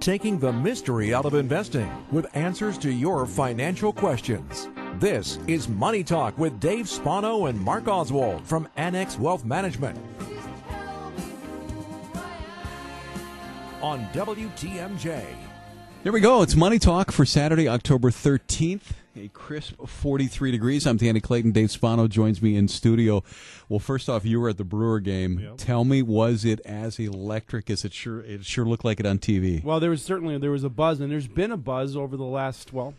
taking the mystery out of investing with answers to your financial questions. This is Money Talk with Dave Spano and Mark Oswald from Annex Wealth Management. On WTMJ. Here we go. It's Money Talk for Saturday, October 13th. A crisp 43 degrees. I'm Danny Clayton. Dave Spano joins me in studio. Well, first off, you were at the Brewer game. Yep. Tell me, was it as electric as it sure it sure looked like it on TV? Well, there was certainly there was a buzz, and there's been a buzz over the last well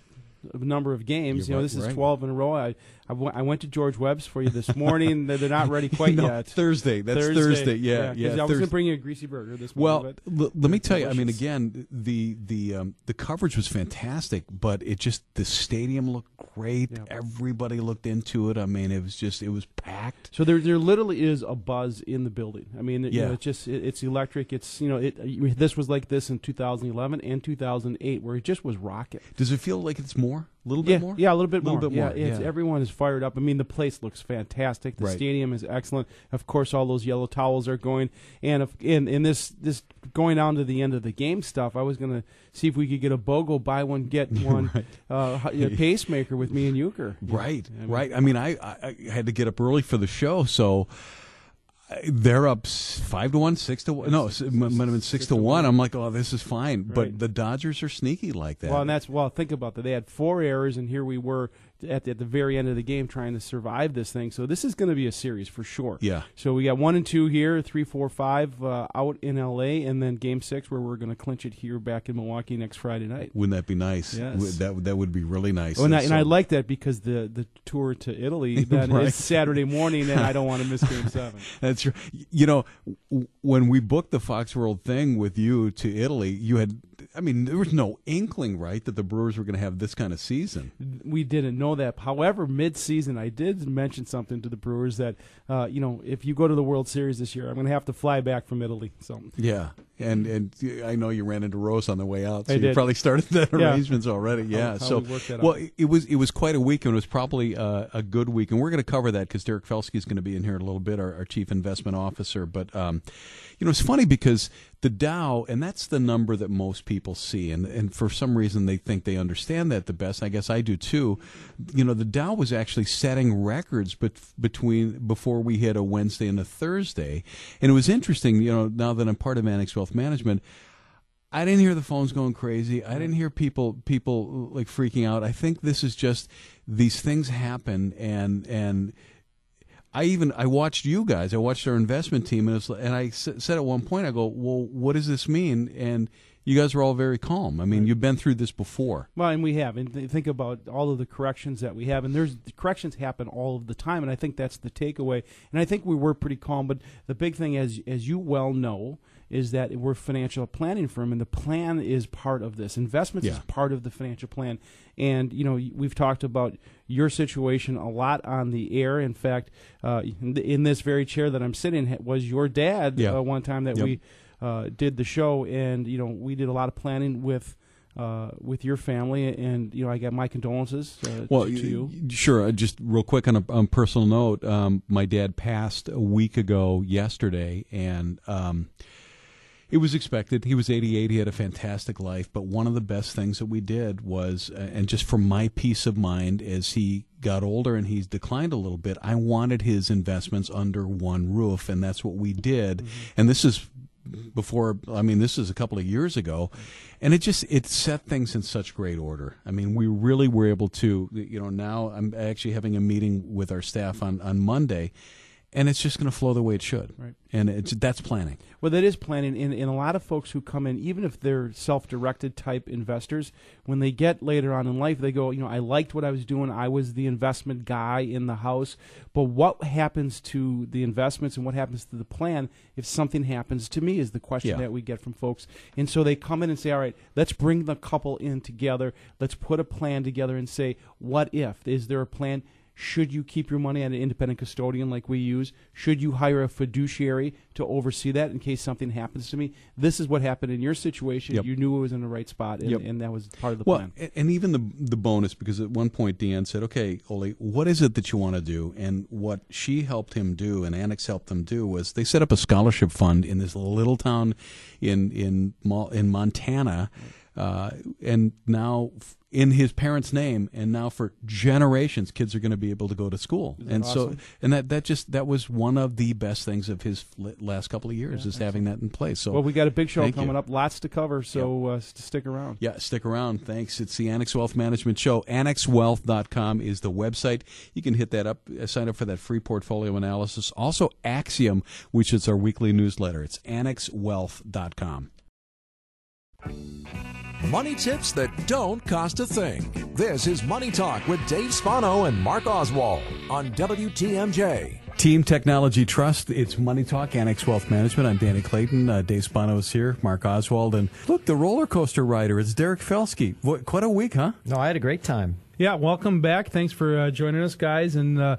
number of games. You're you know, right- this is right. 12 in a row. I I went- to George Webb's for you this morning. they're, they're not ready quite No, yet. Thursday. That's Thursday. Yeah, 'cause yeah. I was going to bring you a greasy burger this Well, morning. but l- let me tell you. I mean, again, the the um, the coverage was fantastic, but it just the stadium looked great. Yeah. Everybody looked into it. I mean, it was just it was packed. So there, there literally is a buzz in the building. I mean, it, you Yeah. know, it's just it, it's electric. It's you know, it this was like this in 2011 and 2008, where it just was rocking. Does it feel like it's more? A little bit yeah, more? Yeah, a little bit Little more. bit yeah, more, everyone is fired up. I mean, the place looks fantastic. The Right. stadium is excellent. Of course, all those yellow towels are going. And if, in in this this going down to the end of the game stuff, I was going to see if we could get a BOGO buy one get one uh, h- a pacemaker with me and Uecker. Right, I mean- right. I mean, I, I had to get up early for the show, so they're up five to one, six to one. No, s- it might have been six to one. I'm like, oh, this is fine. But the Dodgers are sneaky like that. Well, and that's well. Think about that. They had four errors, and here we were at the, at the very end of the game trying to survive this thing. So this is going to be a series for sure. Yeah. So we got one and two here, three, four, five uh, out in L.A., and then Game Six where we're going to clinch it here back in Milwaukee next Friday night. Wouldn't that be nice? Yes. That that would be really nice. Oh, and, I, So- and I like that because the, the tour to Italy then Right. is Saturday morning, and I don't want to miss Game Seven. That's true. You know, when we booked the Fox World thing with you to Italy, you had. I mean, there was no inkling, right, that the Brewers were going to have this kind of season. we didn't know that. However, mid-season, I did mention something to the Brewers that, uh, you know, if you go to the World Series this year, I'm going to have to fly back from Italy. So Yeah, and and I know you ran into Rose on the way out, so you probably started the Yeah. arrangements already. Yeah, how so that well, out. it- was it was quite a week, and it was probably uh, a good week, and we're going to cover that because Derek Felske is going to be in here in a little bit, our, our chief investment officer. But um, you know, it's funny because the Dow, and that's the number that most people see, and and for some reason they think they understand that the best. I guess I do too. You know, the Dow was actually setting records, but between before we hit a Wednesday and a Thursday, and it was interesting. You know, now that I'm part of Annex Wealth Management. I didn't hear the phones going crazy. I didn't hear people people like freaking out. I think this is just these things happen and and I even I watched you guys. I watched our investment team and it's, and I s- said at one point I go, "Well, what does this mean?" And you guys were all very calm. I mean, you've been through this before. Well, and we have, and th- think about all of the corrections that we have, and there's the corrections happen all of the time, and I think that's the takeaway. And I think we were pretty calm, but the big thing, as as you well know, is that we're a financial planning firm, and the plan is part of this. Investments is part of the financial plan, and you know we've talked about your situation a lot on the air. In fact, uh, in this very chair that I'm sitting was your dad Yeah. uh, one time that Yep. we uh, did the show, and you know we did a lot of planning with uh, with your family, and you know I got my condolences uh, Well, to, you. sure. uh, Just real quick on a on personal note, um, my dad passed a week ago yesterday, and um, it was expected. He was 88. He had a fantastic life, but one of the best things that we did was, uh, and just for my peace of mind, as he got older and he's declined a little bit, I wanted his investments under one roof, and that's what we did. And this is before i mean this is a couple of years ago and it just it set things in such great order. I mean we really were able to you know now i'm actually having a meeting with our staff on on monday and it's just going to flow the way it should Right. and it's that's planning Well, that is planning, and, and a lot of folks who come in, even if they're self-directed type investors, when they get later on in life, they go, you know, I liked what I was doing. I was the investment guy in the house, but what happens to the investments and what happens to the plan if something happens to me is the question Yeah. that we get from folks. And so they come in and say, all right, let's bring the couple in together. Let's put a plan together and say, what if? Is there a plan? Should you keep your money at an independent custodian like we use? Should you hire a fiduciary to oversee that in case something happens to me? This is what happened in your situation. Yep. You knew it was in the right spot, and, Yep. and that was part of the Well, plan. and even the the bonus because at one point Deanne said, "Okay, Ole, what is it that you want to do?" And what she helped him do, and Annex helped them do, was they set up a scholarship fund in this little town in in in Montana, uh, and now. f- In his parents' name, and now for generations, kids are going to be able to go to school, and that so and that that just that was one of the best things of his last couple of years is having that in place. So well, we got a big show coming you. up, lots to cover, so uh, stick around. Yeah, stick around. Thanks. It's the Annex Wealth Management Show. AnnexWealth.com is the website. You can hit that up, uh, sign up for that free portfolio analysis. Also, Axiom, which is our weekly newsletter. It's AnnexWealth.com. Money tips that don't cost a thing. This is Money Talk with Dave Spano and Mark Oswald on WTMJ. Team Technology Trust. It's Money Talk, Annex Wealth Management. I'm Danny Clayton. Uh, Dave Spano is here. Mark Oswald. And look, the roller coaster rider. It's Derek Felske. What, quite a week, huh? No, I had a great time. Yeah, welcome back. Thanks for uh, joining us, guys. And uh,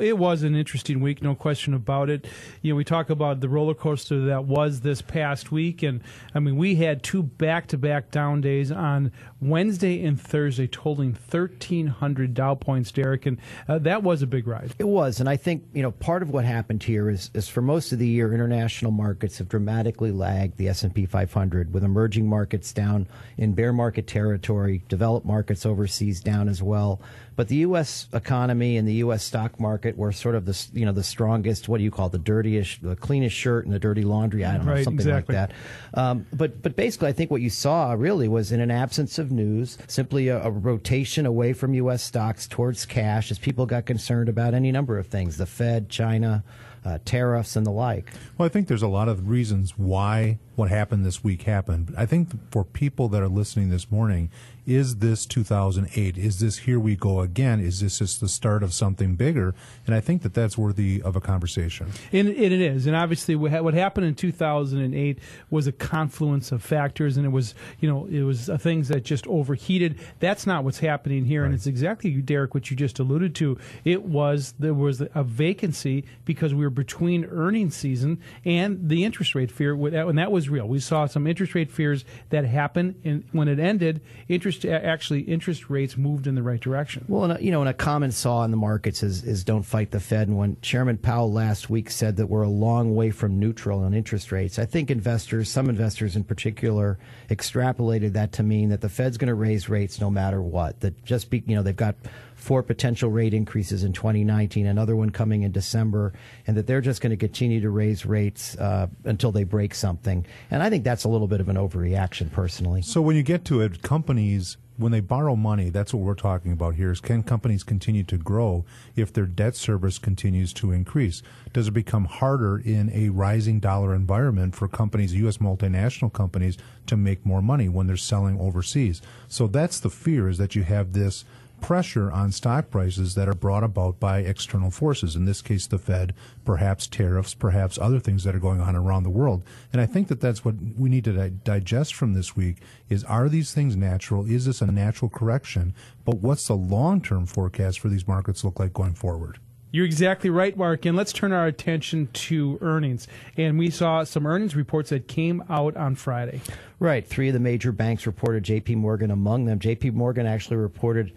it was an interesting week, no question about it. You know, we talk about the roller coaster that was this past week, and I mean, we had two back-to-back down days on Wednesday and Thursday, totaling thirteen hundred Dow points, Derek, and uh, that was a big ride. It was, and I think you know part of what happened here is, is for most of the year, international markets have dramatically lagged the S and P 500, with emerging markets down in bear market territory, developed markets overseas down as well. But the U.S. economy and the U.S. stock market were sort of the you know the strongest. What do you call it, the dirtiest, the cleanest shirt and the dirty laundry? I don't know something exactly. like that. Um, but but basically, I think what you saw really was in an absence of news, simply a, a rotation away from U.S. stocks towards cash as people got concerned about any number of things: the Fed, China, uh, tariffs, and the like. Well, I think there's a lot of reasons why what happened this week happened. But I think for people that are listening this morning, is this 2008? Is this here we go again? Is this just the start of something bigger? And I think that that's worthy of a conversation. And, it is, and obviously, what happened in 2008 was a confluence of factors, and it was, you know, it was uh, things that just overheated. That's not what's happening here, and it's exactly, Derek, what you just alluded to. It was there was a vacancy because we were between earnings season and the interest rate fear, and that was real. We saw some interest rate fears that happened, and when it ended, interest actually interest rates moved in the right direction. Well, and a, you know, and a common saw in the markets is is don't fight the Fed. And when Chairman Powell last week said that we're a long way from neutral on interest rates, I think investors, some investors in particular, extrapolated that to mean that the Fed's going to raise rates no matter what. That just be, you know, they've got four potential rate increases in 2019, another one coming in December, and that they're just going to continue to raise rates uh, until they break something. And I think that's a little bit of an overreaction, personally. So when you get to it, companies when they borrow money, that's what we're talking about here. Is can companies continue to grow if their debt service continues to increase? Does it become harder in a rising dollar environment for companies, U.S. multinational companies, to make more money when they're selling overseas? So that's the fear: is that you have this pressure on stock prices that are brought about by external forces. In this case, the Fed, perhaps tariffs, perhaps other things that are going on around the world. And I think that that's what we need to di- digest from this week is are these things natural? Is this a natural correction? But what's the long-term forecast for these markets look like going forward? You're exactly right, Mark. And let's turn our attention to earnings. And we saw some earnings reports that came out on Friday. Right. Three of the major banks reported, J.P. Morgan among them. J.P. Morgan actually reported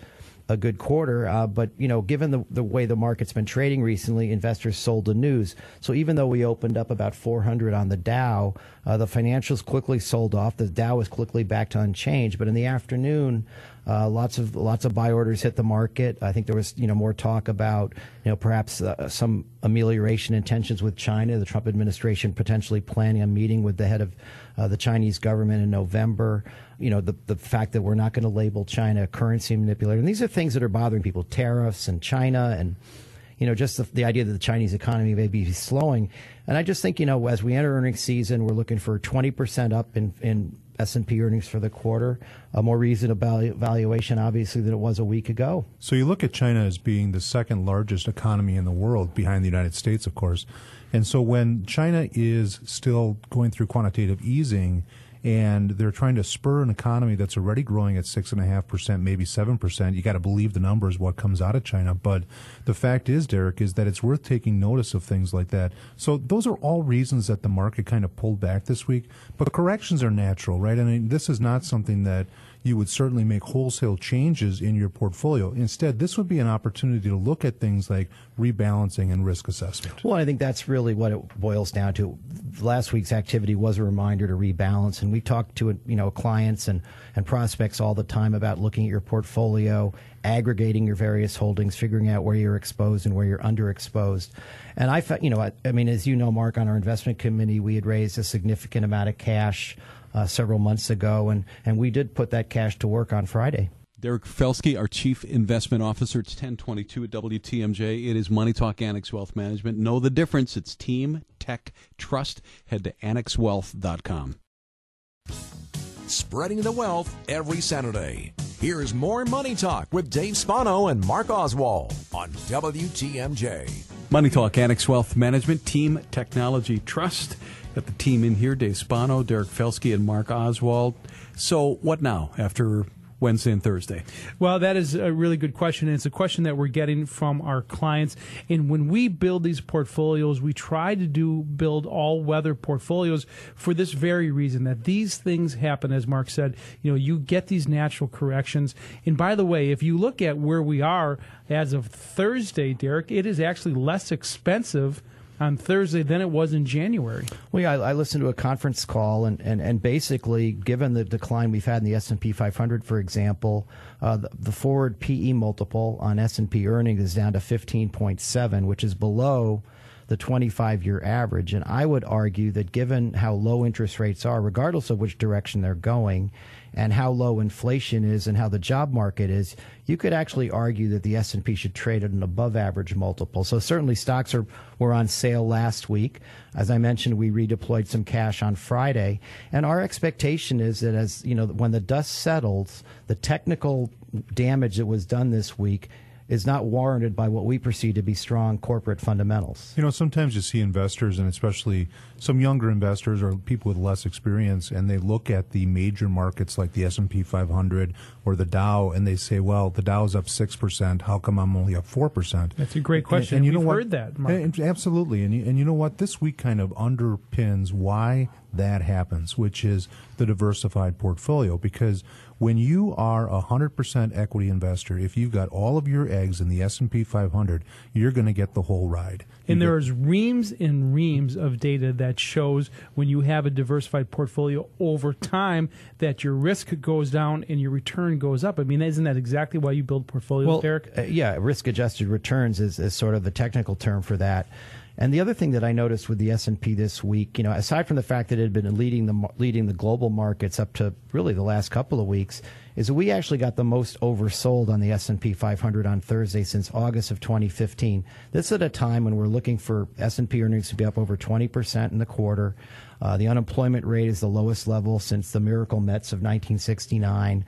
a good quarter, uh, but you know, given the the way the market's been trading recently, investors sold the news. So even though we opened up about 400 on the Dow, uh, the financials quickly sold off. The Dow was quickly back to unchanged. But in the afternoon, uh, lots of lots of buy orders hit the market. I think there was you know more talk about you know perhaps uh, some amelioration intentions with China. The Trump administration potentially planning a meeting with the head of uh, the Chinese government in November. You know the the fact that we're not going to label China a currency manipulator. And these are things that are bothering people: tariffs and China and you know, just the, the idea that the Chinese economy may be slowing. And I just think, you know, as we enter earnings season, we're looking for 20% up in, in S&P earnings for the quarter, a more reasonable valuation, obviously, than it was a week ago. So you look at China as being the second largest economy in the world, behind the United States, of course. And so when China is still going through quantitative easing, and they're trying to spur an economy that's already growing at six and a half percent, maybe seven percent. You got to believe the numbers, what comes out of China. But the fact is, Derek, is that it's worth taking notice of things like that. So those are all reasons that the market kind of pulled back this week. But corrections are natural, right? I mean, this is not something that you would certainly make wholesale changes in your portfolio. Instead, this would be an opportunity to look at things like rebalancing and risk assessment. Well, I think that's really what it boils down to. Last week's activity was a reminder to rebalance, and we talk to you know clients and, and prospects all the time about looking at your portfolio, aggregating your various holdings, figuring out where you're exposed and where you're underexposed. And I, you know, I, I mean, as you know, Mark, on our investment committee, we had raised a significant amount of cash uh, several months ago, and, and we did put that cash to work on Friday. Derek Felske, our Chief Investment Officer. It's 1022 at WTMJ. It is Money Talk Annex Wealth Management. Know the difference. It's Team Tech Trust. Head to annexwealth.com. Spreading the wealth every Saturday. Here's more Money Talk with Dave Spano and Mark Oswald on WTMJ. Money Talk Annex Wealth Management Team Technology Trust. Got the team in here Dave Spano, Derek Felske, and Mark Oswald. So, what now after Wednesday and Thursday? Well, that is a really good question. And it's a question that we're getting from our clients. And when we build these portfolios, we try to do build all weather portfolios for this very reason that these things happen, as Mark said. You know, you get these natural corrections. And by the way, if you look at where we are as of Thursday, Derek, it is actually less expensive on Thursday than it was in January. Well, yeah, I, I, listened to a conference call, and, and, and basically, given the decline we've had in the S and P 500, for example, uh, the, the, forward PE multiple on S and P earnings is down to 15.7, which is below the 25-year average. And I would argue that given how low interest rates are, regardless of which direction they're going, and how low inflation is and how the job market is, you could actually argue that the S&P should trade at an above average multiple. So certainly stocks are were on sale last week. As I mentioned, we redeployed some cash on Friday, and our expectation is that as, you know, when the dust settles, the technical damage that was done this week is not warranted by what we perceive to be strong corporate fundamentals. You know, sometimes you see investors, and especially some younger investors or people with less experience, and they look at the major markets like the S and P 500 or the Dow, and they say, "Well, the Dow's up six percent. How come I'm only up four percent?" That's a great question. And, and you We've know what? heard that, and, absolutely. And you, and you know what? This week kind of underpins why that happens, which is the diversified portfolio, because when you are a 100% equity investor, if you've got all of your eggs in the S&P 500, you're going to get the whole ride. You and get, there's reams and reams of data that shows when you have a diversified portfolio over time that your risk goes down and your return goes up. I mean, isn't that exactly why you build portfolios, well, Derek? Uh, yeah, risk-adjusted returns is, is sort of the technical term for that. And the other thing that I noticed with the S&P this week, you know, aside from the fact that it had been leading the leading the global markets up to really the last couple of weeks, is that we actually got the most oversold on the S&P 500 on Thursday since August of 2015. This at a time when we're looking for S&P earnings to be up over 20% in the quarter. Uh, the unemployment rate is the lowest level since the miracle Mets of 1969.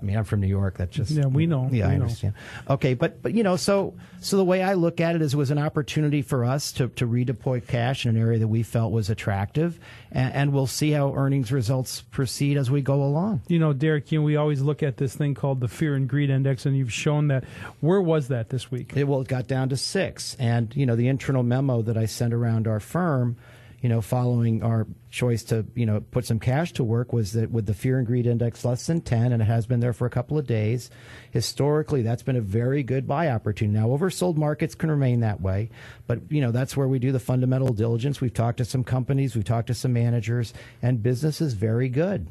I mean, I'm from New York. That just yeah, we know. Yeah, we I understand. Know. Okay, but but you know, so so the way I look at it is, it was an opportunity for us to to redeploy cash in an area that we felt was attractive, and, and, we'll see how earnings results proceed as we go along. You know, Derek, you know, we always look at this thing called the Fear and Greed Index, and you've shown that. Where was that this week? It well, it got down to six, and you know, the internal memo that I sent around our firm you know, following our choice to, you know, put some cash to work was that with the fear and greed index less than 10, and it has been there for a couple of days, historically, that's been a very good buy opportunity. Now, oversold markets can remain that way, but, you know, that's where we do the fundamental diligence. We've talked to some companies, we've talked to some managers, and business is very good.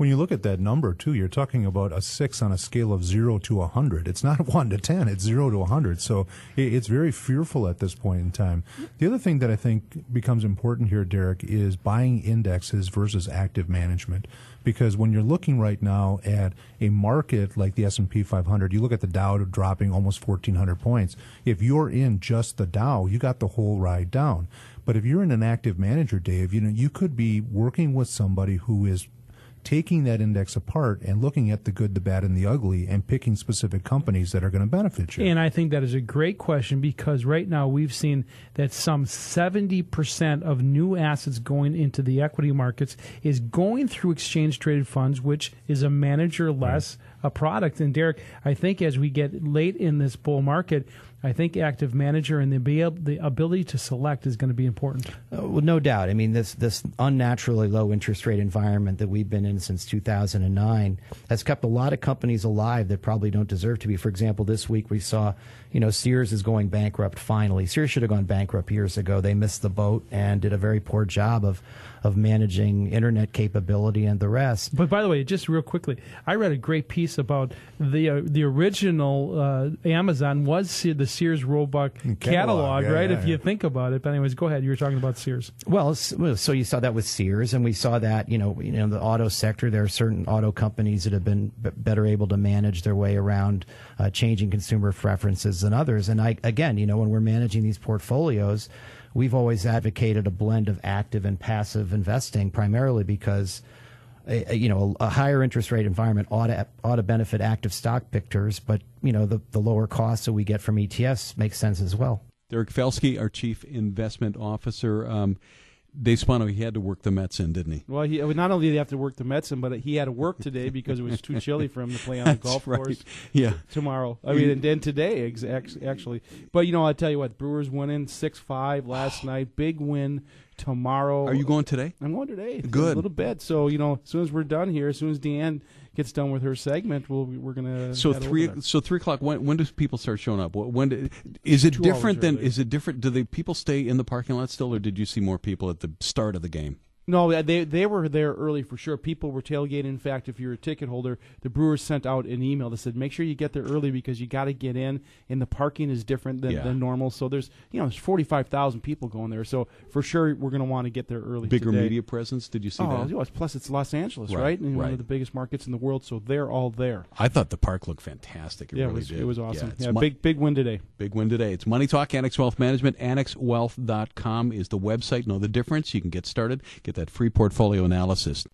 When you look at that number, too, you're talking about a six on a scale of zero to a 100. It's not one to 10, it's zero to a 100. So it's very fearful at this point in time. The other thing that I think becomes important here, Derek, is buying indexes versus active management. Because when you're looking right now at a market like the S&P 500, you look at the Dow dropping almost 1,400 points. If you're in just the Dow, you got the whole ride down. But if you're in an active manager, Dave, you know you could be working with somebody who is taking that index apart and looking at the good, the bad, and the ugly, and picking specific companies that are going to benefit you. And I think that is a great question because right now we've seen that some 70% of new assets going into the equity markets is going through exchange traded funds, which is a manager less a product. And Derek, I think as we get late in this bull market, I think active manager and the, be able, the ability to select is going to be important. Uh, well, no doubt. I mean, this this unnaturally low interest rate environment that we've been in since 2009 has kept a lot of companies alive that probably don't deserve to be. For example, this week we saw, you know, Sears is going bankrupt finally. Sears should have gone bankrupt years ago. They missed the boat and did a very poor job of of managing internet capability and the rest. But by the way, just real quickly, I read a great piece about the uh, the original uh, Amazon was the Sears Roebuck catalog, Catalog, yeah, right? yeah, if you think about it. But anyways, go ahead. You were talking about Sears. Well, well, so you saw that with Sears, and we saw that you know, you know, the auto sector. There are certain auto companies that have been b- better able to manage their way around uh, changing consumer preferences than others. And I, again, you know, when we're managing these portfolios, we've always advocated a blend of active and passive investing, primarily because. A, you know, a, a higher interest rate environment ought to, ought to benefit active stock pickers, but you know, the, the lower costs that we get from ETFs makes sense as well. Derek Felske, our chief investment officer. Um, Dave Spano, he had to work the Mets in, didn't he? Well, he not only did he have to work the Mets, but he had to work today because it was too chilly for him to play on the golf right. course Yeah. tomorrow. I mean, and then today, ex- ex- actually. But you know, I tell you what, Brewers went in six five last night. Big win tomorrow. Are you going today? I'm going today. Good. A little bit. So you know, as soon as we're done here, as soon as Deanne gets done with her segment, we'll we're gonna. So three, so three o'clock. When when do people start showing up? When do, is it Two different than? Is it different? Do the people stay in the parking lot still, or did you see more people at the start of the game? No, they they were there early for sure. People were tailgating. In fact, if you're a ticket holder, the Brewers sent out an email that said, "Make sure you get there early because you got to get in, and the parking is different than, Yeah. than normal." So there's you know there's 45,000 people going there. So for sure we're going to want to get there early. Bigger today. media presence? Did you see Oh, that? know, plus it's Los Angeles, Right, right? And one of the biggest markets in the world, so they're all there. I thought the park looked fantastic. It yeah, really it was did. it was awesome. it's Yeah, mon- big big win today. Big win today. It's Money Talk, Annex Wealth Management. AnnexWealth.com is the website. Know the difference. You can get started, get that free portfolio analysis.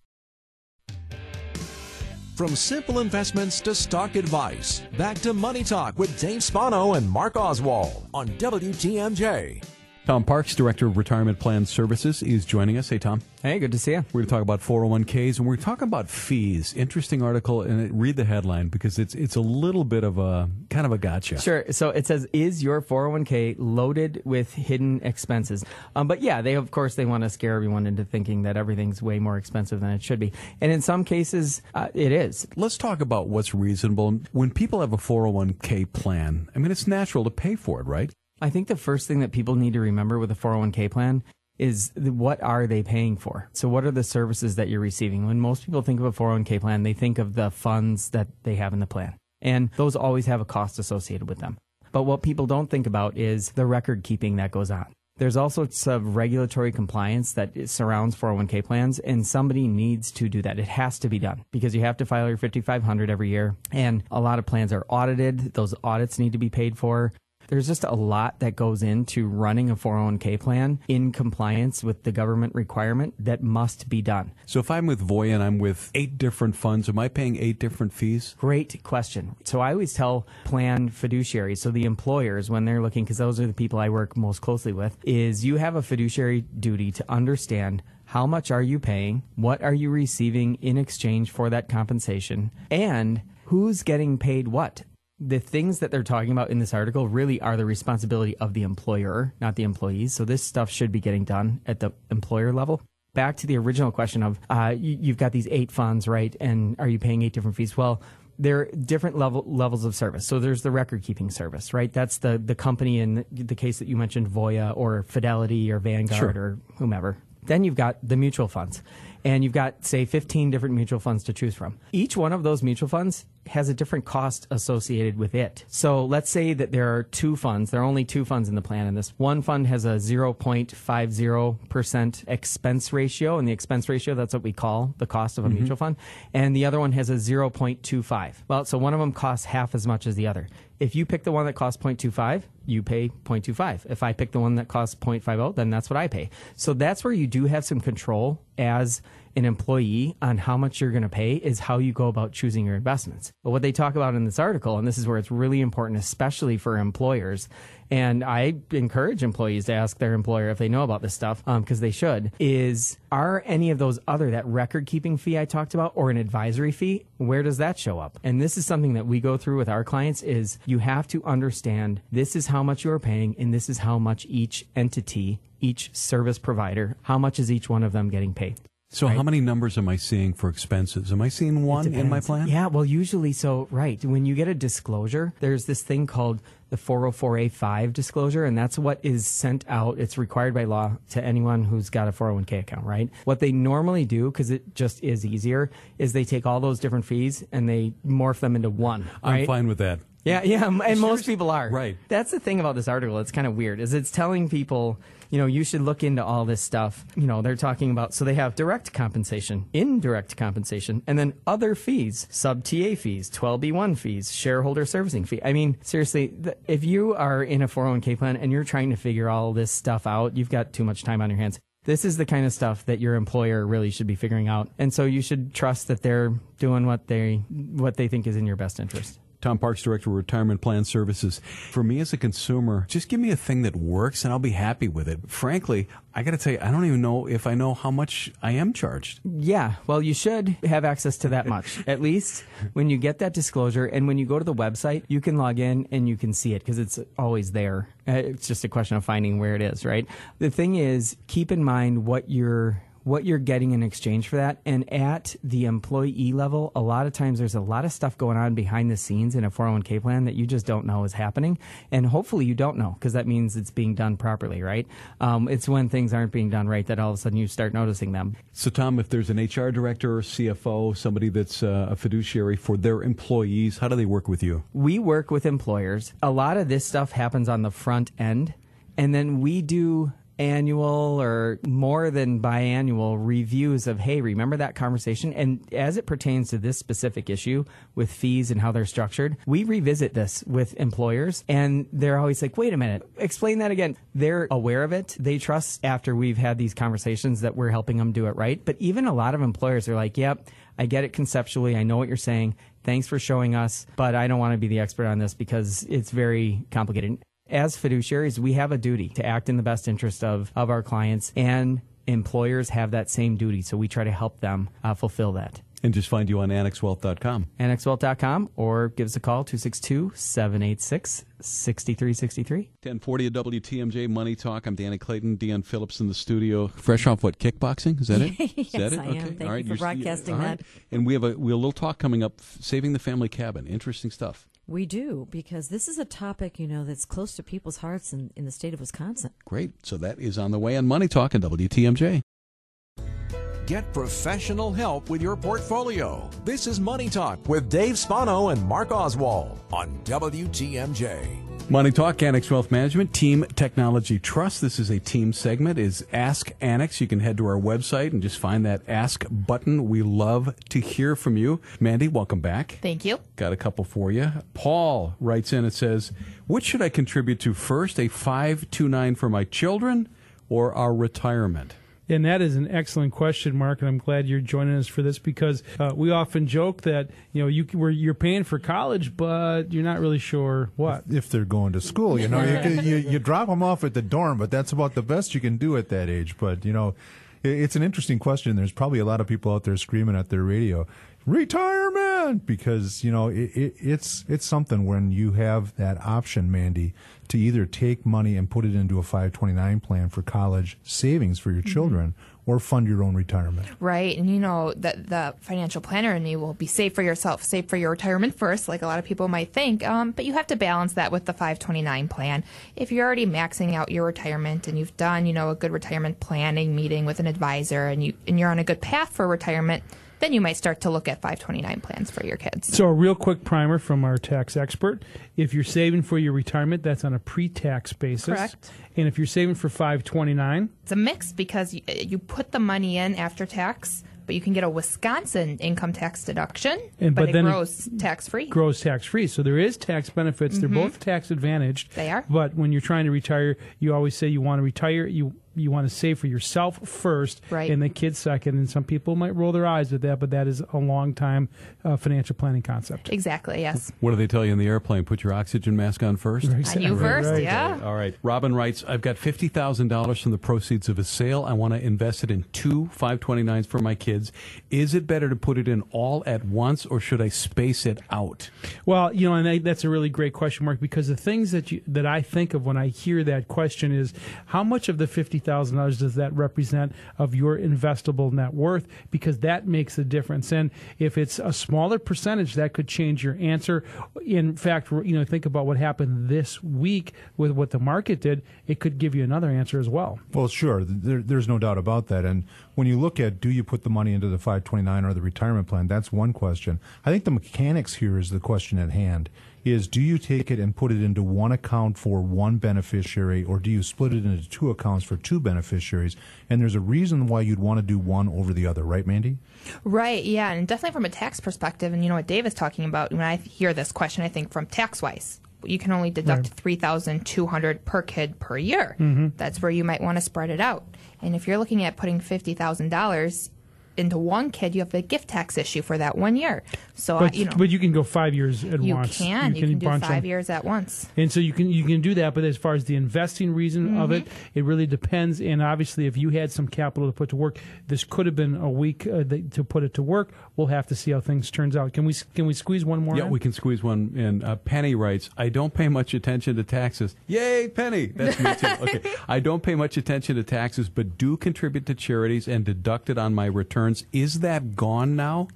From simple investments to stock advice, back to Money Talk with Dave Spano and Mark Oswald on WTMJ. Tom Parks, Director of Retirement Plan Services, is joining us. Hey, Tom. Hey, good to see you. We're going to talk about 401ks and we're talking about fees. Interesting article, and it- read the headline because it's it's a little bit of a kind of a gotcha. Sure. So it says, "Is your 401k loaded with hidden expenses?" Um, but yeah, they of course they want to scare everyone into thinking that everything's way more expensive than it should be, and in some cases, uh, it is. Let's talk about what's reasonable. When people have a 401k plan, I mean, it's natural to pay for it, right? I think the first thing that people need to remember with a 401k plan is what are they paying for? So what are the services that you're receiving? When most people think of a 401k plan, they think of the funds that they have in the plan. And those always have a cost associated with them. But what people don't think about is the record keeping that goes on. There's also some regulatory compliance that surrounds 401k plans, and somebody needs to do that. It has to be done because you have to file your 5500 every year, and a lot of plans are audited. Those audits need to be paid for. There's just a lot that goes into running a 401k plan in compliance with the government requirement that must be done. So if I'm with Voya and I'm with eight different funds, am I paying eight different fees? Great question. So I always tell plan fiduciaries, so the employers, when they're looking, because those are the people I work most closely with, is you have a fiduciary duty to understand how much are you paying, what are you receiving in exchange for that compensation, and who's getting paid what. The things that they're talking about in this article really are the responsibility of the employer, not the employees. So this stuff should be getting done at the employer level back to the original question of uh, you, you've got these eight funds, right? And are you paying eight different fees? Well, there are different level levels of service. So there's the record keeping service, right? That's the the company in the case that you mentioned, Voya or Fidelity or Vanguard Sure. or whomever. Then you've got the mutual funds. And you've got, say, 15 different mutual funds to choose from. Each one of those mutual funds has a different cost associated with it. So let's say that there are two funds. There are only two funds in the plan, and this one fund has a 0.50% expense ratio, and the expense ratio, that's what we call the cost of a mm-hmm. mutual fund. And the other one has a 0.25. Well, so one of them costs half as much as the other. If you pick the one that costs 0.25, you pay 0.25. If I pick the one that costs 0.50, then that's what I pay. So that's where you do have some control as an employee on how much you're going to pay is how you go about choosing your investments. But what they talk about in this article, and this is where it's really important, especially for employers, and I encourage employees to ask their employer if they know about this stuff because um, they should. Is are any of those other that record keeping fee I talked about or an advisory fee? Where does that show up? And this is something that we go through with our clients. Is you have to understand this is how much you are paying and this is how much each entity, each service provider, how much is each one of them getting paid. So, right? how many numbers am I seeing for expenses? Am I seeing one in my plan? Yeah, well, usually, so, right. When you get a disclosure, there's this thing called the 404A5 disclosure, and that's what is sent out. It's required by law to anyone who's got a 401k account, right? What they normally do, because it just is easier, is they take all those different fees and they morph them into one. Right? I'm fine with that. Yeah, yeah, and most people are. Right. That's the thing about this article. It's kind of weird. Is it's telling people, you know, you should look into all this stuff. You know, they're talking about so they have direct compensation, indirect compensation, and then other fees, sub TA fees, 12B1 fees, shareholder servicing fee. I mean, seriously, if you are in a 401k plan and you're trying to figure all this stuff out, you've got too much time on your hands this is the kind of stuff that your employer really should be figuring out and so you should trust that they're doing what they what they think is in your best interest Tom Parks, Director of Retirement Plan Services. For me as a consumer, just give me a thing that works and I'll be happy with it. Frankly, I got to tell you, I don't even know if I know how much I am charged. Yeah, well, you should have access to that much. At least when you get that disclosure and when you go to the website, you can log in and you can see it because it's always there. Uh, it's just a question of finding where it is, right? The thing is, keep in mind what you're what you're getting in exchange for that. And at the employee level, a lot of times there's a lot of stuff going on behind the scenes in a 401k plan that you just don't know is happening. And hopefully you don't know because that means it's being done properly, right? Um, it's when things aren't being done right that all of a sudden you start noticing them. So, Tom, if there's an HR director or CFO, somebody that's uh, a fiduciary for their employees, how do they work with you? We work with employers. A lot of this stuff happens on the front end. And then we do annual or more than biannual reviews of, hey, remember that conversation? And as it pertains to this specific issue with fees and how they're structured, we revisit this with employers and they're always like, wait a minute, explain that again. They're aware of it. They trust after we've had these conversations that we're helping them do it right. But even a lot of employers are like, yep, I get it conceptually. I know what you're saying. Thanks for showing us, but I don't want to be the expert on this because it's very complicated as fiduciaries, we have a duty to act in the best interest of, of our clients, and employers have that same duty. So we try to help them uh, fulfill that. And just find you on annexwealth.com. Annexwealth.com or give us a call, 262 786 6363. 1040 at WTMJ Money Talk. I'm Danny Clayton, Deanne Phillips in the studio. Fresh off what, kickboxing? Is that it? yes, that it? I am. Thank all right. you for broadcasting that. And we have a, we have a little talk coming up, Saving the Family Cabin. Interesting stuff. We do, because this is a topic, you know, that's close to people's hearts in, in the state of Wisconsin. Great. So that is on the way on Money Talk and WTMJ. Get professional help with your portfolio. This is Money Talk with Dave Spano and Mark Oswald on WTMJ. Money Talk, Annex Wealth Management, Team Technology Trust. This is a team segment. Is Ask Annex. You can head to our website and just find that Ask button. We love to hear from you. Mandy, welcome back. Thank you. Got a couple for you. Paul writes in and says, "Which should I contribute to first? A five two nine for my children, or our retirement?" And that is an excellent question, Mark, and I'm glad you're joining us for this because uh, we often joke that you know you were you're paying for college, but you're not really sure what if they're going to school. You know, you, you, you drop them off at the dorm, but that's about the best you can do at that age. But you know, it's an interesting question. There's probably a lot of people out there screaming at their radio retirement because you know it, it, it's it's something when you have that option mandy to either take money and put it into a 529 plan for college savings for your mm-hmm. children or fund your own retirement right and you know that the financial planner and you will be safe for yourself safe for your retirement first like a lot of people might think um, but you have to balance that with the 529 plan if you're already maxing out your retirement and you've done you know a good retirement planning meeting with an advisor and you and you're on a good path for retirement then you might start to look at 529 plans for your kids. So, a real quick primer from our tax expert. If you're saving for your retirement, that's on a pre tax basis. Correct. And if you're saving for 529, it's a mix because you, you put the money in after tax, but you can get a Wisconsin income tax deduction, and, but, but it grows tax free. Grows tax free. So there is tax benefits. Mm-hmm. They're both tax advantaged. They are. But when you're trying to retire, you always say you want to retire. You you want to save for yourself first, Right. and the kids second. And some people might roll their eyes at that, but that is a long time uh, financial planning concept. Exactly. Yes. What do they tell you in the airplane? Put your oxygen mask on first? On you first. right. Yeah. All right. Robin writes, I've got $50,000 from the proceeds of a sale. I want to invest it in two 529s for my kids. Is it better to put it in all at once or should I space it out? Well, you know, and I, that's a really great question, Mark, because the things that you, that I think of when I hear that question is how much of the fifty thousand dollars does that represent of your investable net worth? Because that makes a difference. And if it's a smaller percentage, that could change your answer. In fact, you know, think about what happened this week with what the market did. It could give you another answer as well. Well, sure. There, there's no doubt about that. And when you look at do you put the money into the 529 or the retirement plan, that's one question. I think the mechanics here is the question at hand. Is do you take it and put it into one account for one beneficiary, or do you split it into two accounts for two beneficiaries? And there's a reason why you'd want to do one over the other, right, Mandy? Right, yeah, and definitely from a tax perspective, and you know what Dave is talking about. When I hear this question, I think from tax wise, you can only deduct three thousand two hundred per kid per year. Mm-hmm. That's where you might want to spread it out. And if you're looking at putting fifty thousand dollars into one kid, you have a gift tax issue for that one year. So But uh, you know, but you can go five years at you once. can you can, do bunch 'em. five years at once. And so you can you can do that, but as far as the investing reason of it, Mm-hmm. it really depends. And obviously, if you had some capital to put to work, this could have been a week uh, to put it to work. We'll have to see how things turns out. Can we can we squeeze one more? Yeah, in? we can squeeze one in. Uh, Penny writes, I don't pay much attention to taxes. Yay, Penny! That's me too. Okay. I don't pay much attention to taxes, but do contribute to charities and deduct it on my returns. Is that gone now?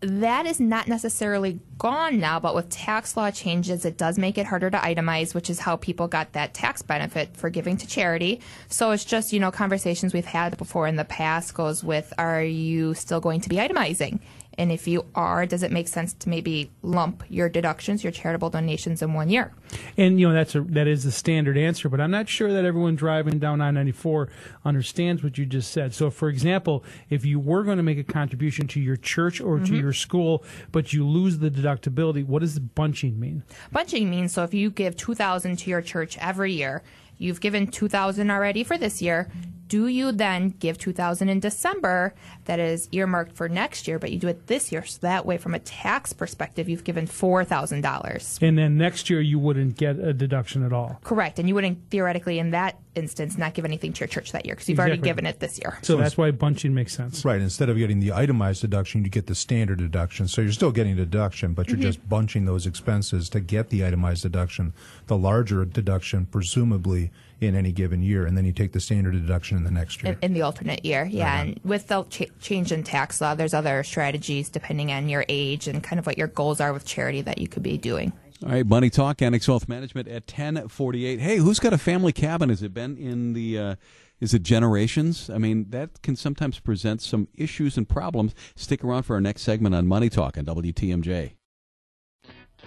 That is not necessarily gone now, but with tax law changes, it does make it harder to itemize, which is how people got that tax benefit for giving to charity. So it's just, you know, conversations we've had before in the past goes with are you still going to be itemizing? And if you are, does it make sense to maybe lump your deductions, your charitable donations in one year? And you know that's a that is the standard answer, but I'm not sure that everyone driving down I-94 understands what you just said. So, for example, if you were going to make a contribution to your church or to mm-hmm. your school, but you lose the deductibility, what does bunching mean? Bunching means so if you give 2000 to your church every year, you've given 2000 already for this year. Do you then give 2000 in December that is earmarked for next year, but you do it this year? So that way, from a tax perspective, you've given $4,000. And then next year you wouldn't get a deduction at all. Correct. And you wouldn't theoretically, in that instance, not give anything to your church that year because you've already given it this year. So that's why bunching makes sense. Right. Instead of getting the itemized deduction, you get the standard deduction. So you're still getting a deduction, but you're Mm-hmm. just bunching those expenses to get the itemized deduction, the larger deduction, presumably in any given year, and then you take the standard deduction in the next year. in, in the alternate year. Yeah, and with the ch- change in tax law, there's other strategies depending on your age and kind of what your goals are with charity that you could be doing. All right, Money Talk, Annex Wealth Management at 1048. Hey, who's got a family cabin? Has it been in the, uh, is it generations? I mean, that can sometimes present some issues and problems. Stick around for our next segment on Money Talk on WTMJ.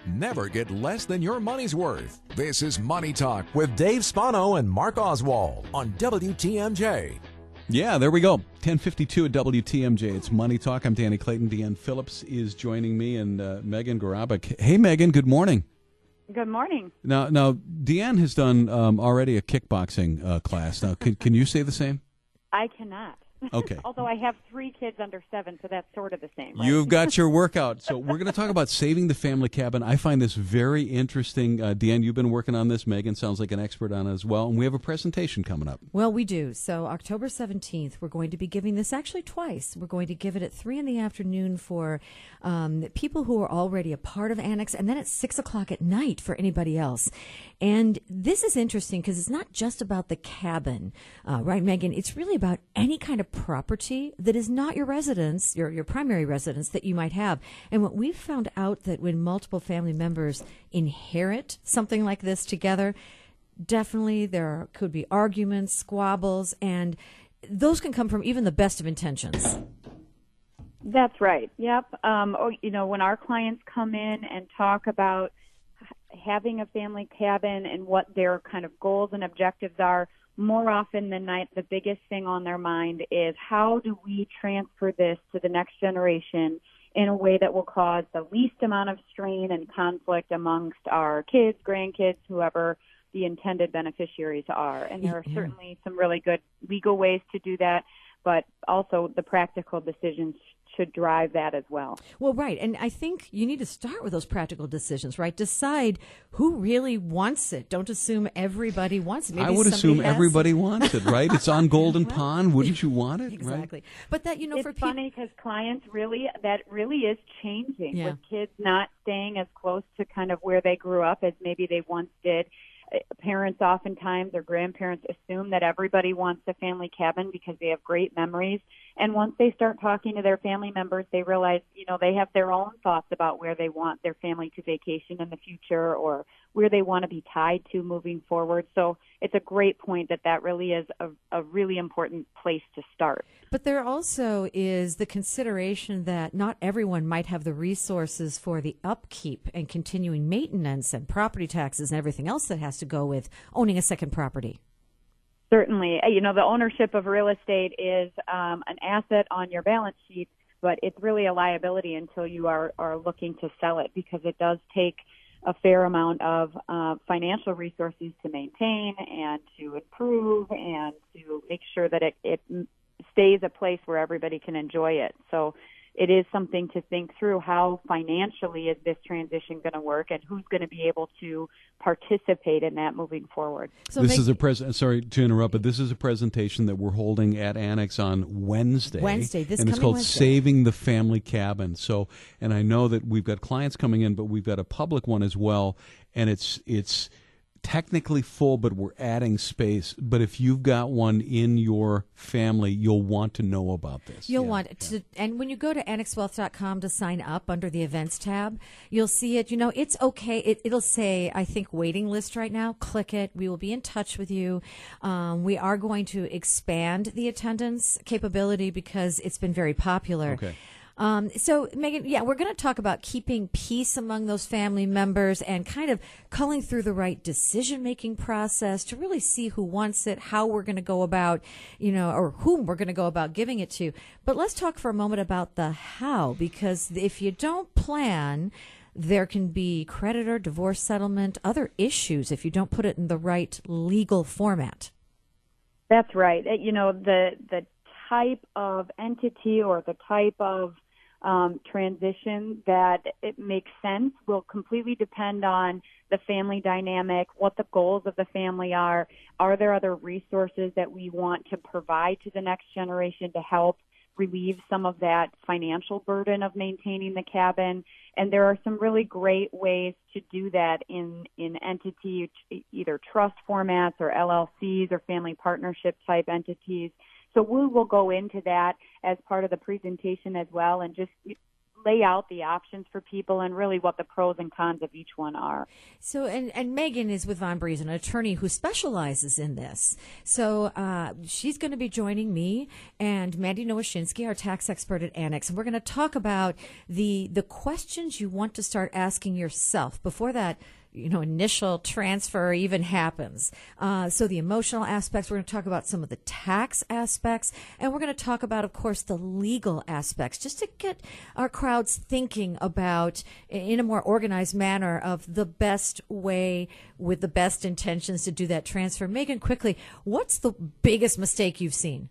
Never get less than your money's worth. This is Money Talk with Dave Spano and Mark Oswald on WTMJ. Yeah, there we go. 1052 at WTMJ. It's Money Talk. I'm Danny Clayton. Deanne Phillips is joining me and uh, Megan Garabak. Hey, Megan, good morning. Good morning. Now, now Deanne has done um, already a kickboxing uh, class. Now, can, can you say the same? I cannot. Okay. Although I have three kids under seven, so that's sort of the same. Right? You've got your workout. So we're going to talk about saving the family cabin. I find this very interesting. Uh, Deanne, you've been working on this. Megan sounds like an expert on it as well. And we have a presentation coming up. Well, we do. So October 17th, we're going to be giving this actually twice. We're going to give it at 3 in the afternoon for um, people who are already a part of Annex, and then at 6 o'clock at night for anybody else. And this is interesting because it's not just about the cabin, uh, right, Megan? It's really about any kind of property that is not your residence, your, your primary residence that you might have. And what we've found out that when multiple family members inherit something like this together, definitely there could be arguments, squabbles, and those can come from even the best of intentions. That's right. Yep. Um, you know, when our clients come in and talk about having a family cabin and what their kind of goals and objectives are, more often than not, the biggest thing on their mind is how do we transfer this to the next generation in a way that will cause the least amount of strain and conflict amongst our kids, grandkids, whoever the intended beneficiaries are. And there are certainly some really good legal ways to do that, but also the practical decisions should drive that as well. Well, right. And I think you need to start with those practical decisions, right? Decide who really wants it. Don't assume everybody wants it. Maybe I would assume has- everybody wants it, right? It's on Golden Pond. Wouldn't you want it? Right? Exactly. But that, you know, it's for people. funny because clients really that really is changing Yeah. with kids not staying as close to kind of where they grew up as maybe they once did. Parents oftentimes or grandparents assume that everybody wants a family cabin because they have great memories. And once they start talking to their family members, they realize, you know, they have their own thoughts about where they want their family to vacation in the future or where they want to be tied to moving forward. So it's a great point that that really is a, a really important place to start. But there also is the consideration that not everyone might have the resources for the upkeep and continuing maintenance and property taxes and everything else that has to go with owning a second property. Certainly. Uh, You know, the ownership of real estate is um, an asset on your balance sheet, but it's really a liability until you are, are looking to sell it because it does take a fair amount of uh, financial resources to maintain and to improve and to make sure that it, it stays a place where everybody can enjoy it. So it is something to think through how financially is this transition going to work and who's going to be able to participate in that moving forward. So this make- is a pres. Sorry to interrupt, but this is a presentation that we're holding at Annex on Wednesday. Wednesday, this and it's called Wednesday. "Saving the Family Cabin." So, and I know that we've got clients coming in, but we've got a public one as well, and it's it's technically full, but we're adding space. But if you've got one in your family, you'll want to know about this. You'll want to, and when you go to annexwealth.com to sign up under the events tab, you'll see it. You know, it's okay. It, it'll say, I think, waiting list right now. Click it. We will be in touch with you. Um, we are going to expand the attendance capability because it's been very popular. Okay. Um, so, Megan, yeah, we're going to talk about keeping peace among those family members and kind of culling through the right decision making process to really see who wants it, how we're going to go about, you know, or whom we're going to go about giving it to. But let's talk for a moment about the how, because if you don't plan, there can be creditor, divorce settlement, other issues if you don't put it in the right legal format. That's right. Uh, You know, the the type of entity or the type of um, transition that it makes sense will completely depend on the family dynamic, what the goals of the family are. Are there other resources that we want to provide to the next generation to help relieve some of that financial burden of maintaining the cabin? And there are some really great ways to do that in, in entity, either trust formats or LLCs or family partnership type entities. So we will go into that as part of the presentation as well and just lay out the options for people and really what the pros and cons of each one are. So, and, and Megan is with von Briesen, an attorney who specializes in this. So, uh, she's going to be joining me and Mandy Nowoshinsky, our tax expert at Annex, and we're going to talk about the the questions you want to start asking yourself before that you know initial transfer even happens. Uh, so the emotional aspects we're going to talk about some of the tax aspects and we're going to talk about of course the legal aspects just to get our crowds thinking about in a more organized manner of the best way with the best intentions to do that transfer. Megan quickly what's the biggest mistake you've seen?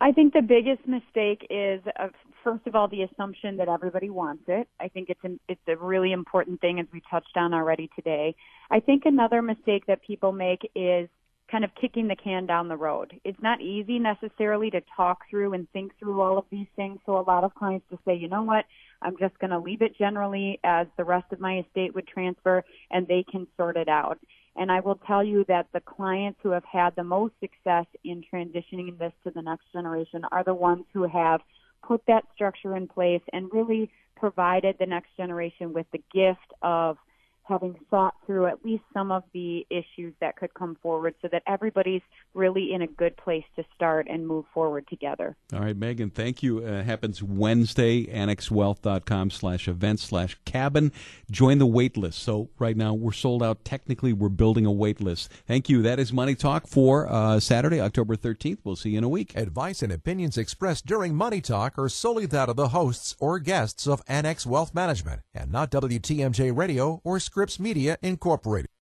I think the biggest mistake is, uh, first of all, the assumption that everybody wants it. I think it's an, it's a really important thing, as we touched on already today. I think another mistake that people make is kind of kicking the can down the road. It's not easy necessarily to talk through and think through all of these things. So a lot of clients just say, you know what, I'm just going to leave it generally as the rest of my estate would transfer, and they can sort it out. And I will tell you that the clients who have had the most success in transitioning this to the next generation are the ones who have put that structure in place and really provided the next generation with the gift of having thought through at least some of the issues that could come forward so that everybody's really in a good place to start and move forward together. All right, Megan, thank you. Uh, it happens Wednesday, annexwealth.com slash event slash cabin. Join the wait list. So right now we're sold out. Technically, we're building a wait list. Thank you. That is Money Talk for uh, Saturday, October 13th. We'll see you in a week. Advice and opinions expressed during Money Talk are solely that of the hosts or guests of Annex Wealth Management and not WTMJ Radio or Scripps Media Incorporated.